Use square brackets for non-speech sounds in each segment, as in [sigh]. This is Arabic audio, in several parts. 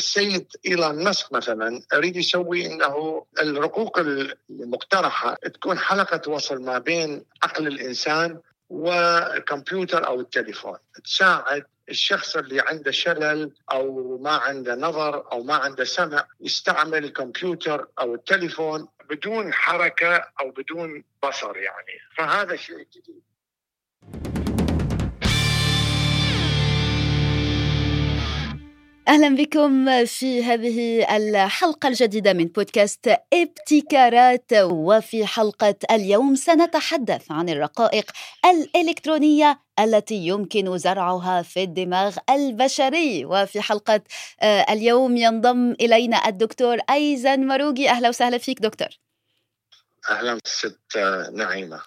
السيد ايلون ماسك مثلا يريد يسوي إنه الرقوق المقترحة تكون حلقة وصل ما بين عقل الإنسان والكمبيوتر أو التليفون. تساعد الشخص اللي عنده شلل أو ما عنده نظر أو ما عنده سمع يستعمل الكمبيوتر أو التليفون بدون حركة أو بدون بصر يعني. فهذا شيء جديد. أهلا بكم في هذه الحلقة الجديدة من بودكاست إبتكارات وفي حلقة اليوم سنتحدث عن الرقائق الإلكترونية التي يمكن زرعها في الدماغ البشري. وفي حلقة آه، اليوم ينضم إلينا الدكتور أيزن مروجي أهلا وسهلا فيك دكتور. أهلا ست نعيمة.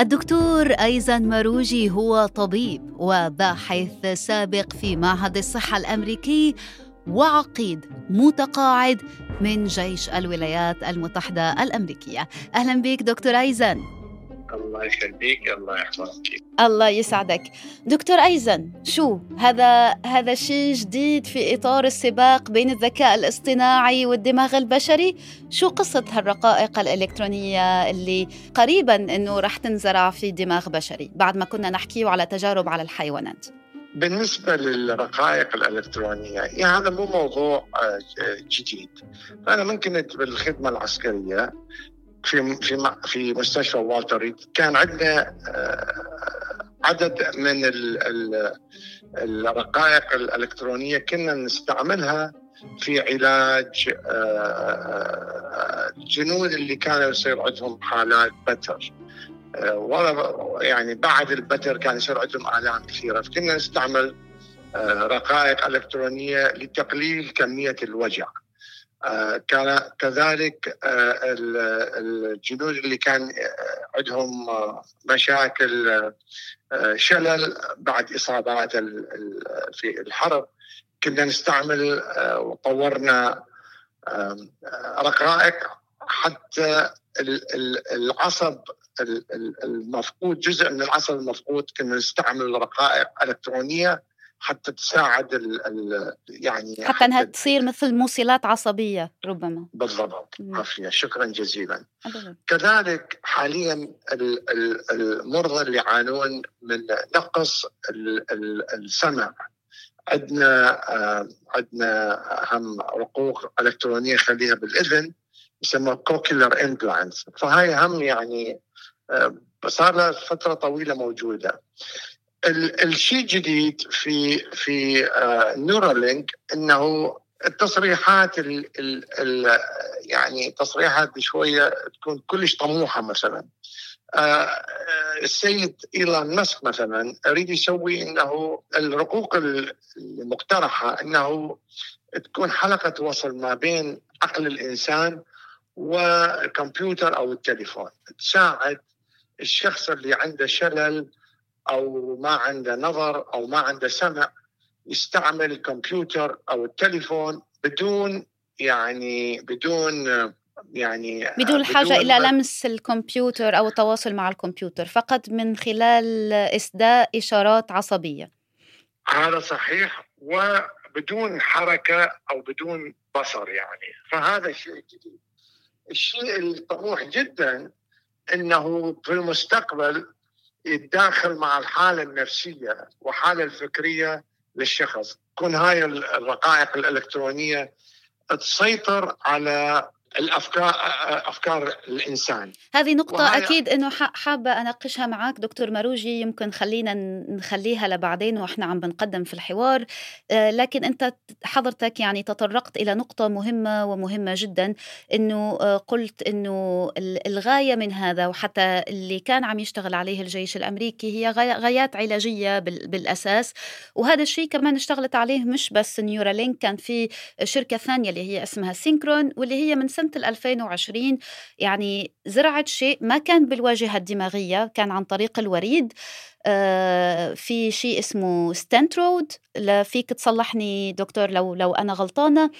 الدكتور أيزن ماروجي هو طبيب وباحث سابق في معهد الصحة الأمريكي وعقيد متقاعد من جيش الولايات المتحدة الأمريكية. أهلا بك دكتور أيزن الله يخليك الله يحفظك. الله يسعدك. دكتور أيزن شو هذا هذا شيء جديد في إطار السباق بين الذكاء الاصطناعي والدماغ البشري؟ شو قصة هالرقائق الإلكترونية اللي قريبا أنه رح تنزرع في دماغ بشري بعد ما كنا نحكيه على تجارب على الحيوانات؟ بالنسبة للرقائق الإلكترونية يعني هذا مو موضوع آه، جديد. أنا ممكن بالخدمة العسكرية في في في مستشفى والتر. كان عندنا آه، عدد من الرقائق الإلكترونية كنا نستعملها في علاج الجنود آه، اللي كانوا يصير عندهم حالات بتر. آه، يعني بعد البتر كان يصير عندهم آلام كثيرة. فكنا نستعمل رقائق إلكترونية لتقليل كمية الوجع. آه، كان كذلك آه، الجنود اللي كان آه، عندهم مشاكل شلل بعد إصابات في الحرب كنا نستعمل وطورنا رقائق حتى العصب المفقود جزء من العصب المفقود كنا نستعمل رقائق إلكترونية حتى تساعد ال ال يعني حتى, حتى انها تصير مثل موصلات عصبية ربما. بالضبط. عافيه شكرا جزيلا. أبدا. كذلك حاليا المرضى اللي يعانون من نقص السمع. عندنا آه، عندنا هم رقائق إلكترونية خليها بالأذن يسمى cochlear implants فهاي هم يعني آه، صار لها فترة طويلة موجودة. الشيء الجديد في في آه Neuralink إنه التصريحات ال ال ال يعني تصريحات شوية تكون كلش طموحة مثلا. آه السيد ايلون ماسك مثلا يريد يسوي إنه الرقوق المقترحة إنه تكون حلقة وصل ما بين عقل الإنسان والكمبيوتر أو التليفون تساعد الشخص اللي عنده شلل أو ما عنده نظر أو ما عنده سمع يستعمل الكمبيوتر أو التليفون بدون يعني بدون يعني بدون الحاجة بدون إلى لمس الكمبيوتر أو التواصل مع الكمبيوتر فقط من خلال إسداء إشارات عصبية. هذا صحيح وبدون حركة أو بدون بصر يعني. فهذا شيء جديد. الشيء الطموح جدا أنه في المستقبل يتداخل مع الحالة النفسية وحالة الفكرية للشخص. تكون هاي الرقائق الإلكترونية تسيطر على الأفكار أفكار الإنسان. هذه نقطة وهي... أكيد إنه حابة أناقشها معك دكتور ماروجي. يمكن خلينا نخليها لبعدين وإحنا عم بنقدم في الحوار. آه، لكن أنت حضرتك يعني تطرقت إلى نقطة مهمة ومهمة جدا إنه آه، قلت إنه الغاية من هذا وحتى اللي كان عم يشتغل عليه الجيش الأمريكي هي غايات علاجية بالأساس. وهذا الشيء كمان اشتغلت عليه مش بس Neuralink كان في شركة ثانية اللي هي اسمها Synchron واللي هي من سنة 2020 يعني زرعت شيء ما كان بالواجهة الدماغية كان عن طريق الوريد. آه في شيء اسمه Stentrode فيك تصلحني دكتور لو لو أنا غلطانة.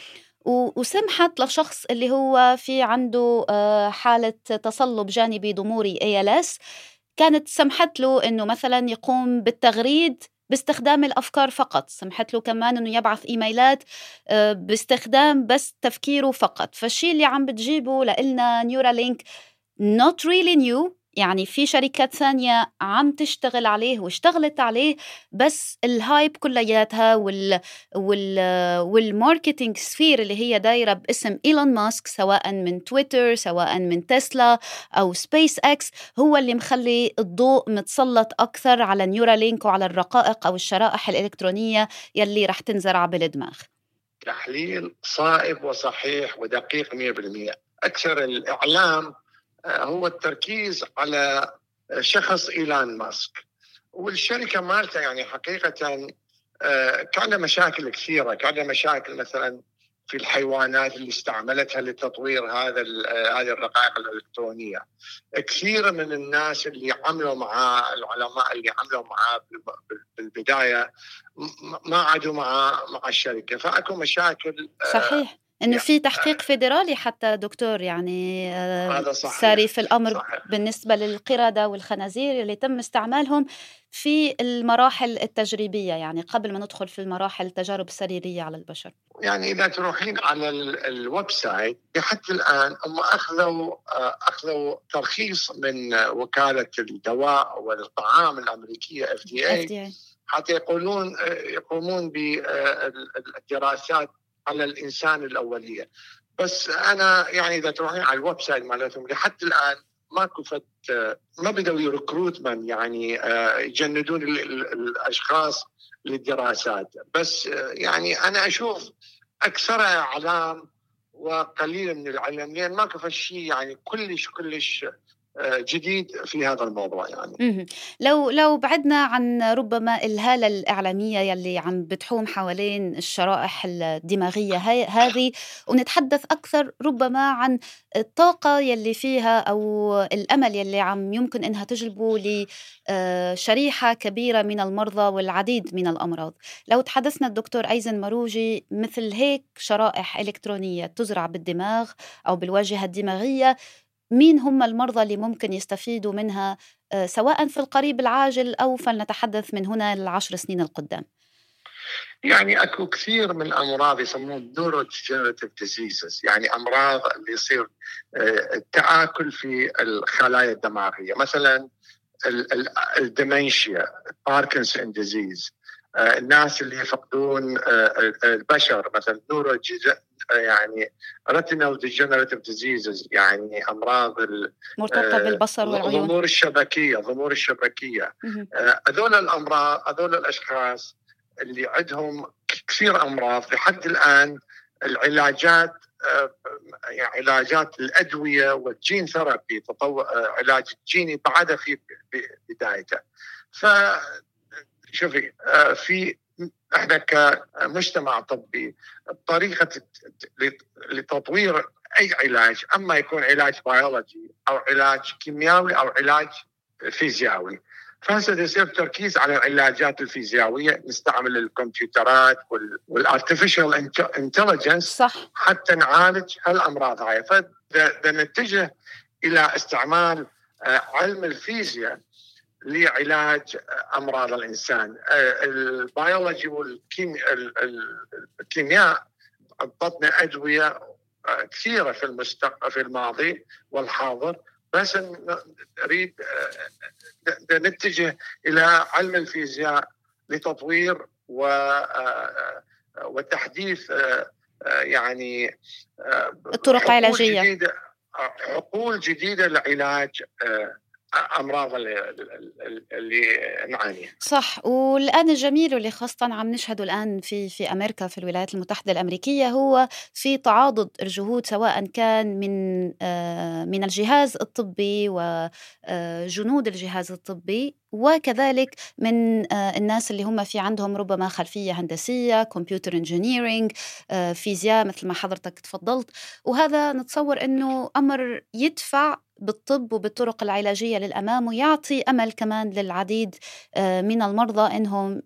وسمحت لشخص اللي هو في عنده آه حالة تصلب جانبي ضموري ALS كانت سمحت له إنه مثلا يقوم بالتغريد باستخدام الأفكار فقط. سمحت له كمان إنه يبعث إيميلات آه، باستخدام بس تفكيره فقط. فالشيء اللي عم بتجيبه لنا Neuralink not really new. يعني في شركات ثانية عم تشتغل عليه واشتغلت عليه بس ال hype كلياتها وال وال وال marketing sphere اللي هي دايرة باسم إيلون ماسك سواء من تويتر سواء من تسلا أو سبيس أكس هو اللي مخلي الضوء متسلط أكثر على Neuralink وعلى الرقائق أو الشرائح الإلكترونية يلي رح تنزرع بالدماغ. تحليل صائب وصحيح ودقيق 100% أكثر الإعلام آه، هو التركيز على شخص إيلون ماسك. والشركة مالته يعني حقيقة آه، كان مشاكل كثيرة. كان مشاكل مثلا في الحيوانات اللي استعملتها لتطوير هذا آه، هذه الرقائق الإلكترونية. كثير من الناس اللي عملوا معاه العلماء اللي عملوا معاه بالبداية ما عادوا مع مع الشركة. فأكو مشاكل صحيح. إنه في تحقيق فيدرالي حتى دكتور يعني آه، هذا صحيح. ساري في الأمر صحيح. بالنسبة للقردة والخنازير اللي تم استعمالهم في المراحل التجريبية يعني قبل ما ندخل في المراحل التجارب السريرية على البشر يعني إذا تروحين على ال website لحد الآن هم أخذوا آه، أخذوا ترخيص من وكالة الدواء والطعام الأمريكية FDA حتى يقولون آه، يقومون بالدراسات على الإنسان الأولية. بس أنا يعني إذا تروحين على ال website مالتهم لحد الآن ماكو فت ما بدأوا ي recruit من يعني آه، يجندون الأشخاص للدراسات. بس آه، يعني أنا أشوف اكثرها إعلام وقليل من العلم لأن ماكو شيء يعني كلش كلش جديد في هذا الموضوع يعني. لو لو بعدنا عن ربما إلهالة الإعلامية يلي عم بتحوم حوالين الشرائح الدماغية هذه ونتحدث أكثر ربما عن الطاقة يلي فيها أو الأمل يلي عم يمكن إنها تجلبه لشريحه كبيرة من المرضى والعديد من الأمراض. لو تحدثنا الدكتور أيزن مروجي مثل هيك شرائح إلكترونية تزرع بالدماغ أو بالواجهة الدماغية مين هم المرضى اللي ممكن يستفيدوا منها آه، سواء في القريب العاجل أو فلنتحدث من هنا العشر سنين القدام؟ يعني أكو كثير من الأمراض يسمون نورو ديزيزز يعني أمراض اللي يصير آه، التآكل في الخلايا الدماغية. مثلا ال dementia Parkinson disease الناس اللي يفقدون آه، البشر مثلا يعني retinal degenerative diseases يعني أمراض مرتبطة آه، بالبصر والعيون. ضمور الشبكية ضمور الشبكية. آه، هذول الأمراض هذول الأشخاص اللي عندهم كثير أمراض. لحد الآن العلاجات آه، يعني علاجات الأدوية وال gene therapy تطور علاج الجيني بعدها في بدايته. ف شوفي في إحنا كمجتمع طبي طريقة لتطوير أي علاج أما يكون علاج بيولوجي أو علاج كيميائي أو علاج فيزيائي فهسه يصير تركيز على العلاجات الفيزيائيه نستعمل الكمبيوترات وال artificial intelligence صح. حتى نعالج هالأمراض هاي. فنتجه إلى استعمال آه، علم الفيزياء لعلاج أمراض الإنسان. آه، البيولوجي والكيمياء اعطتنا أدوية آه، كثيرة في المستقبل في الماضي والحاضر بس نريد آه، نتجه إلى علم الفيزياء لتطوير و وتحديث يعني الطرق العلاجية. جديدة عقول جديدة لعلاج أمراض اللي نعانيها. صح والآن الجميل واللي خاصة عم نشهده الآن في في أمريكا في الولايات المتحدة الأمريكية هو في تعاضد الجهود سواء كان من آه، من الجهاز الطبي وجنود آه، الجهاز الطبي وكذلك من آه، الناس اللي هم في عندهم ربما خلفية هندسية كمبيوتر انجينيرينج فيزياء مثل ما حضرتك تفضلت. وهذا نتصور أنه أمر يدفع بالطب وبالطرق العلاجية للأمام ويعطي أمل كمان للعديد آه، من المرضى إنهم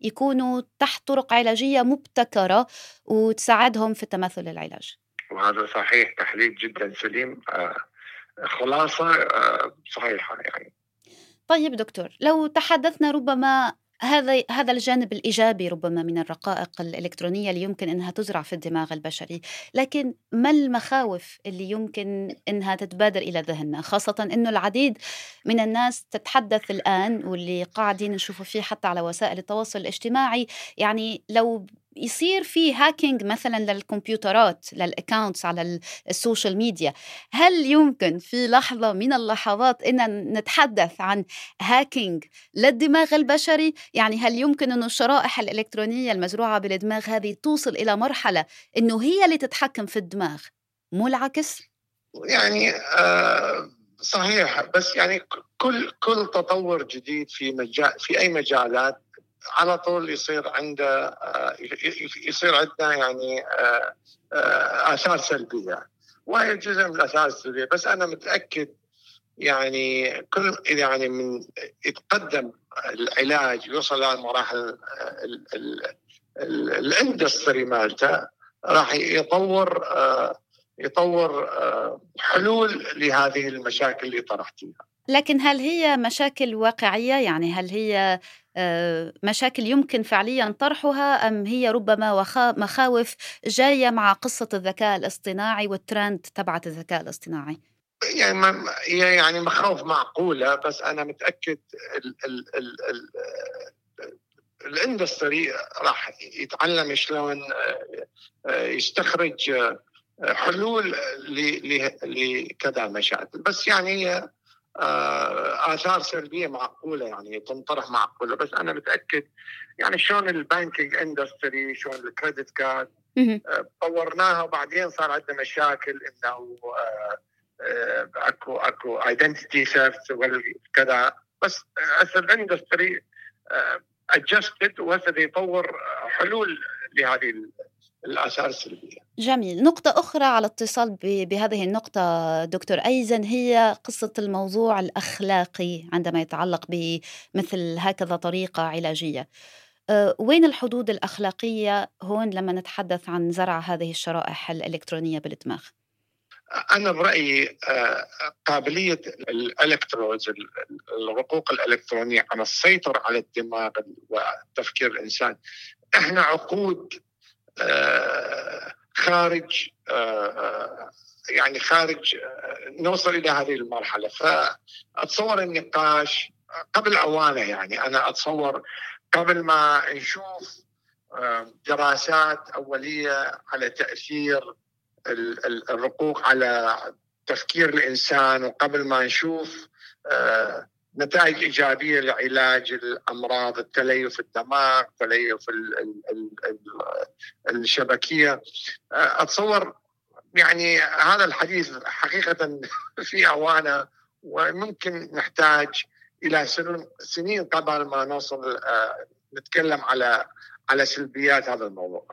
يكونوا تحت طرق علاجية مبتكرة وتساعدهم في تماثل العلاج. وهذا صحيح تحليل جدا سليم آه، خلاصة آه، صحيحة يعني طيب دكتور لو تحدثنا ربما هذا هذا الجانب الإيجابي ربما من الرقائق الإلكترونية اللي يمكن إنها تزرع في الدماغ البشري، لكن ما المخاوف اللي يمكن إنها تتبادر إلى ذهننا، خاصة إنه العديد من الناس تتحدث الآن واللي قاعدين نشوفه فيه حتى على وسائل التواصل الاجتماعي، يعني لو يصير في hacking مثلا للكمبيوترات لل accounts على ال social media. هل يمكن في لحظة من اللحظات إن نتحدث عن هاكينج للدماغ البشري؟ يعني هل يمكن انه الشرائح الإلكترونية المزروعة بالدماغ هذه توصل إلى مرحلة إنه هي اللي تتحكم في الدماغ مو العكس؟ يعني آه صحيح. بس يعني كل كل تطور جديد في مجال في أي مجالات على طول يصير عنده آه، يصير عندنا يعني آه، آه، آثار سلبية. وهي جزء من الآثار السلبية بس أنا متأكد يعني كل يعني من يتقدم العلاج يوصل إلى مراحل الإندستري مالته راح يطور يطور حلول لهذه المشاكل اللي طرحتيها. لكن هل هي مشاكل واقعية يعني هل هي آه، مشاكل يمكن فعليا طرحها أم هي ربما مخاوف جاية مع قصة الذكاء الاصطناعي والترند تبعت الذكاء الاصطناعي؟ يعني يعني مخاوف معقولة بس ال ال ال industry راح يتعلم شلون آه، آه، يستخرج حلول لكذا مشاكل بس يعني آه، آثار سلبية معقولة يعني تنطرح معقولة. بس أنا متأكد يعني شلون ال banking industry شلون ال credit card آه، طورناها وبعدين صار عندنا مشاكل إنه آه، اكو أكو identity theft وكذا بس هسه ال industry adjusted وهسه يطور حلول لهذه الآثار السلبية. جميل. نقطة أخرى على اتصال بهذه النقطة دكتور أيزن هي قصة الموضوع الأخلاقي عندما يتعلق بمثل هكذا طريقة علاجية. وين الحدود الأخلاقية هون لما نتحدث عن زرع هذه الشرائح الإلكترونية بالدماغ؟ أنا برأيي قابلية الإلكترودز الرقوق الإلكترونية عن السيطرة على الدماغ وتفكير الإنسان. إحنا عقود خارج آه، آه، يعني خارج نوصل إلى هذه المرحلة. فأتصور النقاش قبل أوانه يعني. أنا أتصور قبل ما نشوف دراسات أولية على تأثير الرقوق على تفكير الإنسان وقبل ما نشوف نتائج إيجابية لعلاج الأمراض التليف الدماغ تليف الشبكية. أتصور يعني هذا الحديث حقيقة [laughs] في أوانه وممكن نحتاج إلى سنين قبل ما نوصل نتكلم على على سلبيات هذا الموضوع.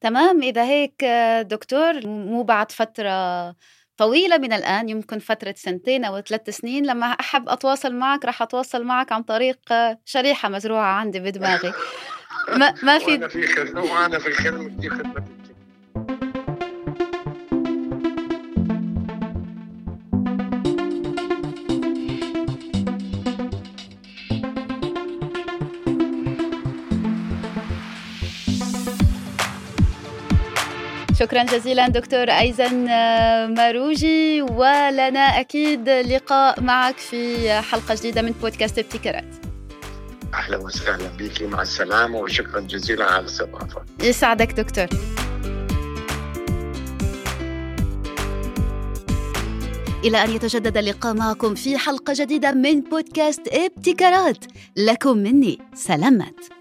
تمام. إذا هيك دكتور مو بعد فترة طويلة من الآن يمكن فترة سنتين أو ثلاث سنين. لما أحب أتواصل معك راح أتواصل معك عن طريق شريحة مزروعة عندي بدماغي. [laughs] ما, ما في وأنا في خدمة وأنا في الخدمة في خدمة شكرا جزيلا دكتور أيزن آه، ماروجي. ولنا أكيد لقاء معك في حلقة جديدة من بودكاست ابتكارات. أهلا وسهلا بك مع السلامة وشكرا جزيلا على الاستضافة. يسعدك دكتور. إلى أن يتجدد اللقاء معكم في حلقة جديدة من بودكاست ابتكارات. لكم مني سلامات.